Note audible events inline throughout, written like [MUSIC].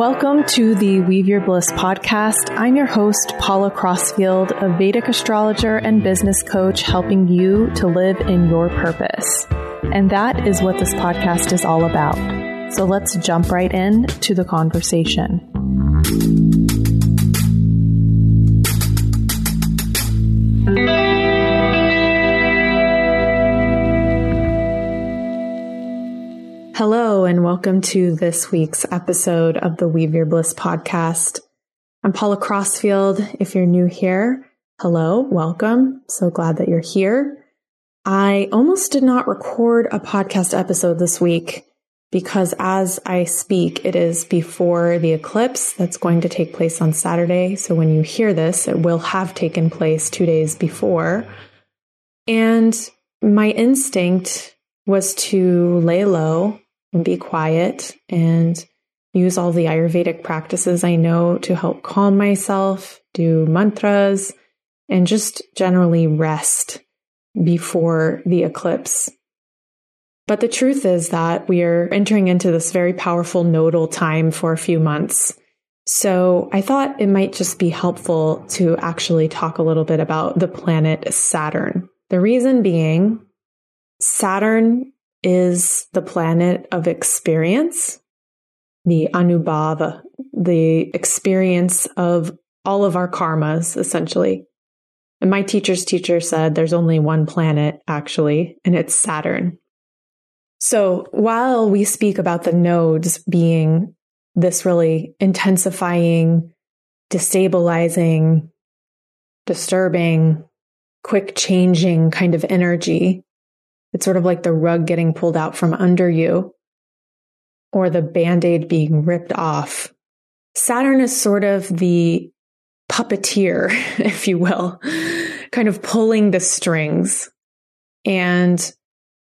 Welcome to the Weave Your Bliss podcast. I'm your host, Paula Crossfield, a Vedic astrologer and business coach, helping you to live in your purpose. And that is what this podcast is all about. So let's jump right in to the conversation. Welcome to this week's episode of the Weave Your Bliss podcast. I'm Paula Crossfield. If you're new here, hello, welcome. So glad that you're here. I almost did not record a podcast episode this week because as I speak, it is before the eclipse that's going to take place on Saturday. So when you hear this, it will have taken place two days before. And my instinct was to lay low and be quiet and use all the Ayurvedic practices I know to help calm myself, do mantras, and just generally rest before the eclipse. But the truth is that we are entering into this very powerful nodal time for a few months. So I thought it might just be helpful to actually talk a little bit about the planet Saturn. The reason being, Saturn is the planet of experience, the anubhava, the experience of all of our karmas, essentially. And my teacher's teacher said there's only one planet, actually, and it's Saturn. So while we speak about the nodes being this really intensifying, destabilizing, disturbing, quick changing kind of energy, it's sort of like the rug getting pulled out from under you or the band aid being ripped off. Saturn is sort of the puppeteer, [LAUGHS] if you will, kind of pulling the strings. And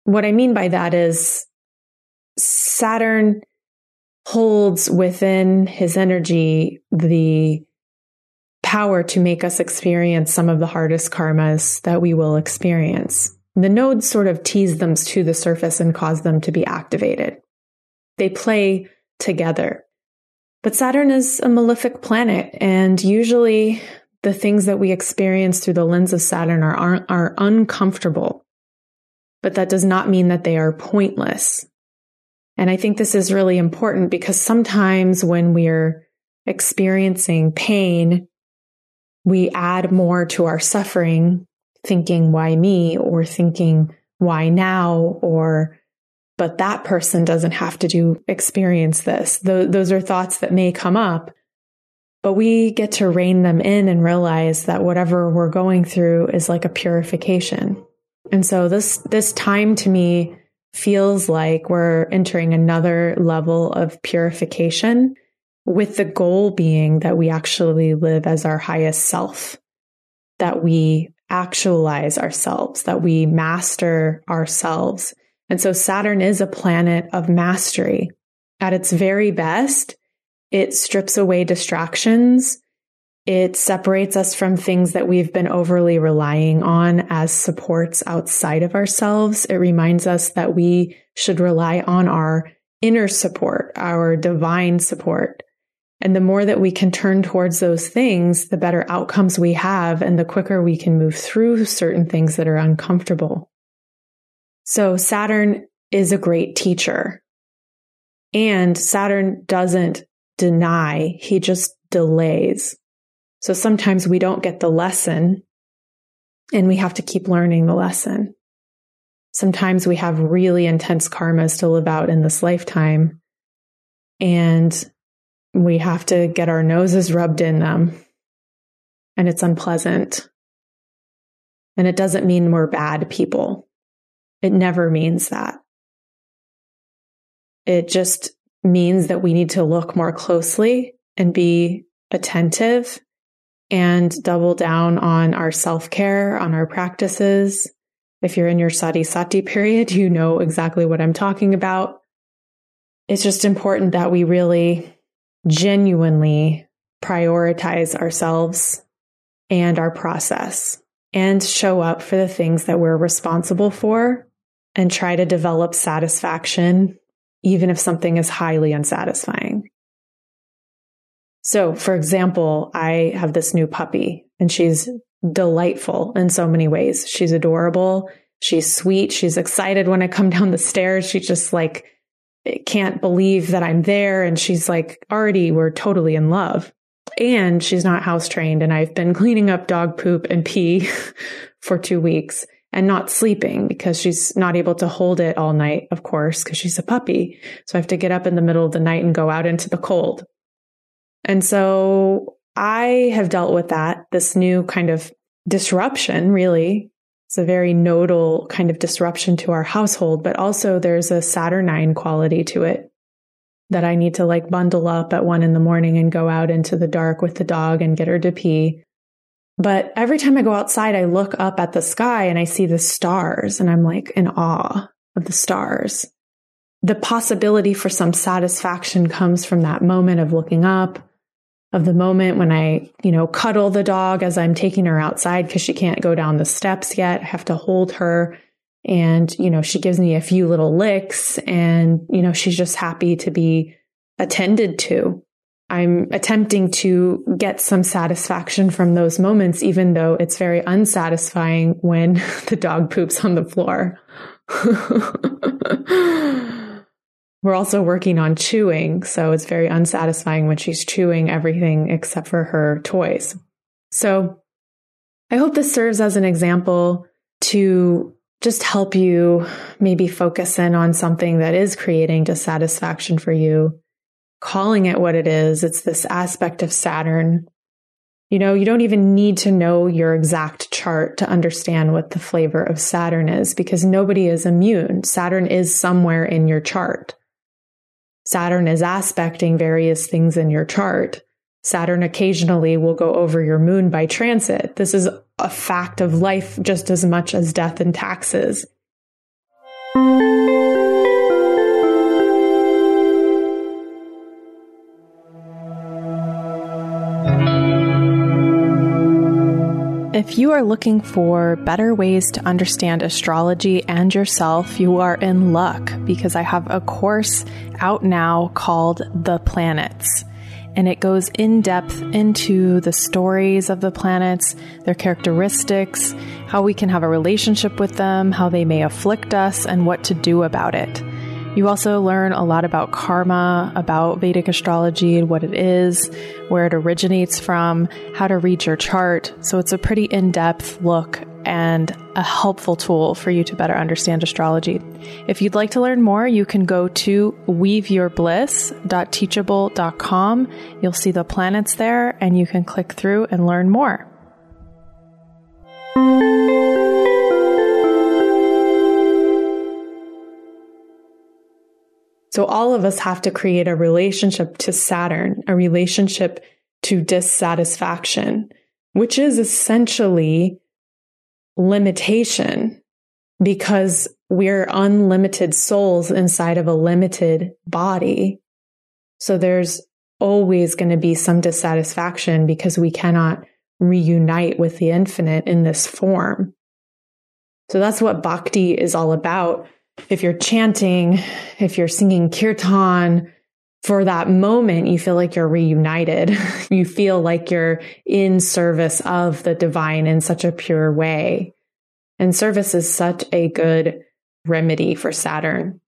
what I mean by that is Saturn holds within his energy the power to make us experience some of the hardest karmas that we will experience. The nodes sort of tease them to the surface and cause them to be activated. They play together. But Saturn is a malefic planet, and usually the things that we experience through the lens of Saturn are, are, are uncomfortable. But that does not mean that they are pointless. And I think this is really important because sometimes when we're experiencing pain, we add more to our suffering thinking, why me? Or thinking, why now? Or, but that person doesn't have to do experience this. Th- those are thoughts that may come up, but we get to rein them in and realize that whatever we're going through is like a purification. And so this, this time to me feels like we're entering another level of purification with the goal being that we actually live as our highest self, that we actualize ourselves, that we master ourselves. And so Saturn is a planet of mastery. At its very best, it strips away distractions. It separates us from things that we've been overly relying on as supports outside of ourselves. It reminds us that we should rely on our inner support, our divine support. And the more that we can turn towards those things, the better outcomes we have and the quicker we can move through certain things that are uncomfortable. So Saturn is a great teacher. And Saturn doesn't deny, he just delays. So sometimes we don't get the lesson and we have to keep learning the lesson. Sometimes we have really intense karmas to live out in this lifetime. And we have to get our noses rubbed in them and it's unpleasant. And it doesn't mean we're bad people. It never means that. It just means that we need to look more closely and be attentive and double down on our self care, on our practices. If you're in your sade sati period, you know exactly what I'm talking about. It's just important that we really genuinely prioritize ourselves and our process and show up for the things that we're responsible for and try to develop satisfaction, even if something is highly unsatisfying. So, for example, I have this new puppy and she's delightful in so many ways. She's adorable. She's sweet. She's excited when I come [LAUGHS] down the stairs. She just like can't believe that I'm there. And she's like, already, we're totally in love. And she's not house trained. And I've been [LAUGHS] cleaning up dog poop and pee [LAUGHS] for two weeks and not sleeping because she's not able to hold it all night, of course, because she's a puppy. So I have to get up in the middle of the night and go out into the cold. And so I have dealt with that, this new kind of disruption, really. It's a very nodal kind of disruption to our household, but also there's a Saturnine quality to it that I need to like bundle up at one in the morning and go out into the dark with the dog and get her to pee. But every time I go outside, I look up at the sky and I see the stars and I'm like in awe of the stars. The possibility for some satisfaction comes from that moment of looking up, of the moment when I, you know, cuddle the dog as I'm taking her outside because she can't go down the steps yet. I have to hold her and, you know, she gives me a few little licks and, you know, she's just happy to be attended to. I'm attempting to get some satisfaction from those moments, even though it's very unsatisfying when [LAUGHS] the dog poops on the floor. [LAUGHS] We're also working on chewing, so it's very unsatisfying when she's chewing everything except for her toys. So I hope this serves as an example to just help you maybe focus in on something that is creating dissatisfaction for you, calling it what it is. It's this aspect of Saturn. You know, you don't even need to know your exact chart to understand what the flavor of Saturn is because nobody is immune. Saturn is somewhere in your chart. Saturn is aspecting various things in your chart. Saturn occasionally will go over your moon by transit. This is a fact of life just as much as death and taxes. If you are looking for better ways to understand astrology and yourself, you are in luck because I have a course out now called The Planets and it goes in depth into the stories of the planets, their characteristics, how we can have a relationship with them, how they may afflict us, and what to do about it. You also learn a lot about karma, about Vedic astrology, and what it is, where it originates from, how to read your chart. So it's a pretty in depth look and a helpful tool for you to better understand astrology. If you'd like to learn more, you can go to weaveyourbliss.teachable.com. You'll see the planets there and you can click through and learn more. So all of us have to create a relationship to Saturn, a relationship to dissatisfaction, which is essentially limitation because we're unlimited souls inside of a limited body. So there's always going to be some dissatisfaction because we cannot reunite with the infinite in this form. So that's what bhakti is all about. If you're chanting, if you're singing kirtan, for that moment, you feel like you're reunited. [LAUGHS] you feel like you're in service of the divine in such a pure way. And service is such a good remedy for Saturn.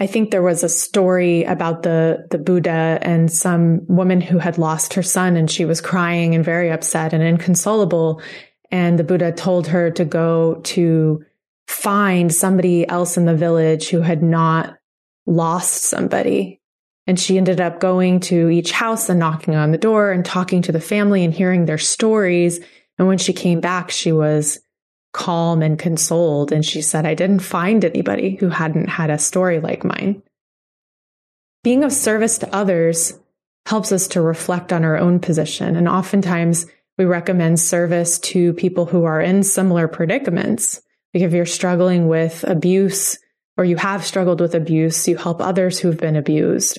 I think there was a story about the, the Buddha and some woman who had lost her son and she was crying and very upset and inconsolable. And the Buddha told her to go to find somebody else in the village who had not lost somebody and she ended up going to each house and knocking on the door and talking to the family and hearing their stories. And when she came back, she was calm and consoled. And she said, I didn't find anybody who hadn't had a story like mine. Being of service to others helps us to reflect on our own position. And oftentimes we recommend service to people who are in similar predicaments. Like if you're struggling with abuse or you have struggled with abuse, you help others who've been abused.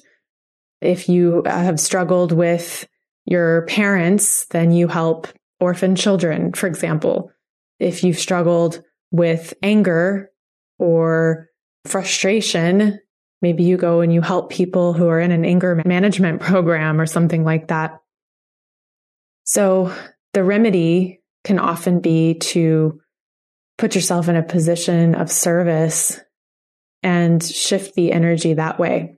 If you uh, have struggled with your parents, then you help orphan children, for example. If you've struggled with anger or frustration, Maybe you go and you help people who are in an anger management program or something like that. So the remedy can often be to put yourself in a position of service and shift the energy that way.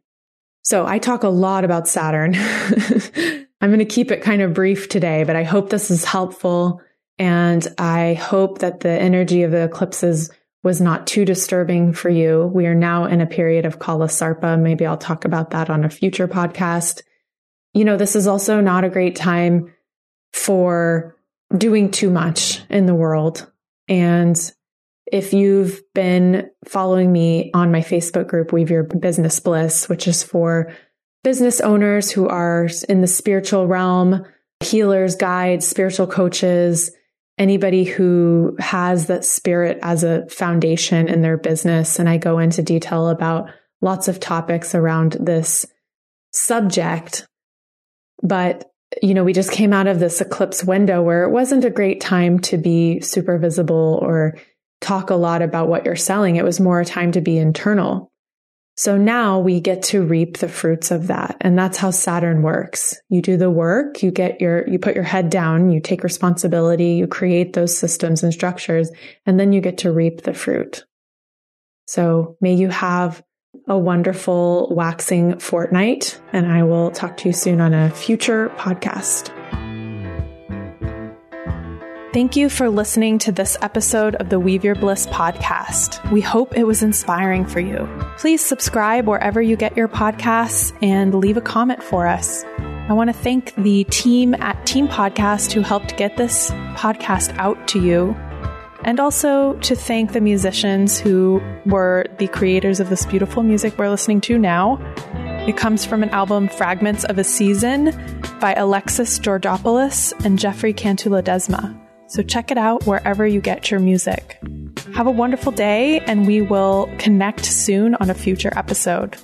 So I talk a lot about Saturn. [LAUGHS] I'm going to keep it kind of brief today, but I hope this is helpful. And I hope that the energy of the eclipses was not too disturbing for you. We are now in a period of Kala Sarpa. Maybe I'll talk about that on a future podcast. You know, this is also not a great time for doing too much in the world. And if you've been following me on my Facebook group, Weave Your Business Bliss, which is for business owners who are in the spiritual realm, healers, guides, spiritual coaches, anybody who has that spirit as a foundation in their business. And I go into detail about lots of topics around this subject. But, you know, we just came out of this eclipse window where it wasn't a great time to be super visible or talk a lot about what you're selling. It was more a time to be internal. So now we get to reap the fruits of that. And that's how Saturn works. You do the work, you get your, you put your head down, you take responsibility, you create those systems and structures, and then you get to reap the fruit. So may you have a wonderful waxing fortnight, and I will talk to you soon on a future podcast. Thank you for listening to this episode of the Weave Your Bliss podcast. We hope it was inspiring for you. Please subscribe wherever you get your podcasts and leave a comment for us. I want to thank the team at Team Podcast who helped get this podcast out to you. And also to thank the musicians who were the creators of this beautiful music we're listening to now. It comes from an album Fragments of a Season by Alexis Georgopoulos and Jefre Cantu-Ledesma. So check it out wherever you get your music. Have a wonderful day, and we will connect soon on a future episode.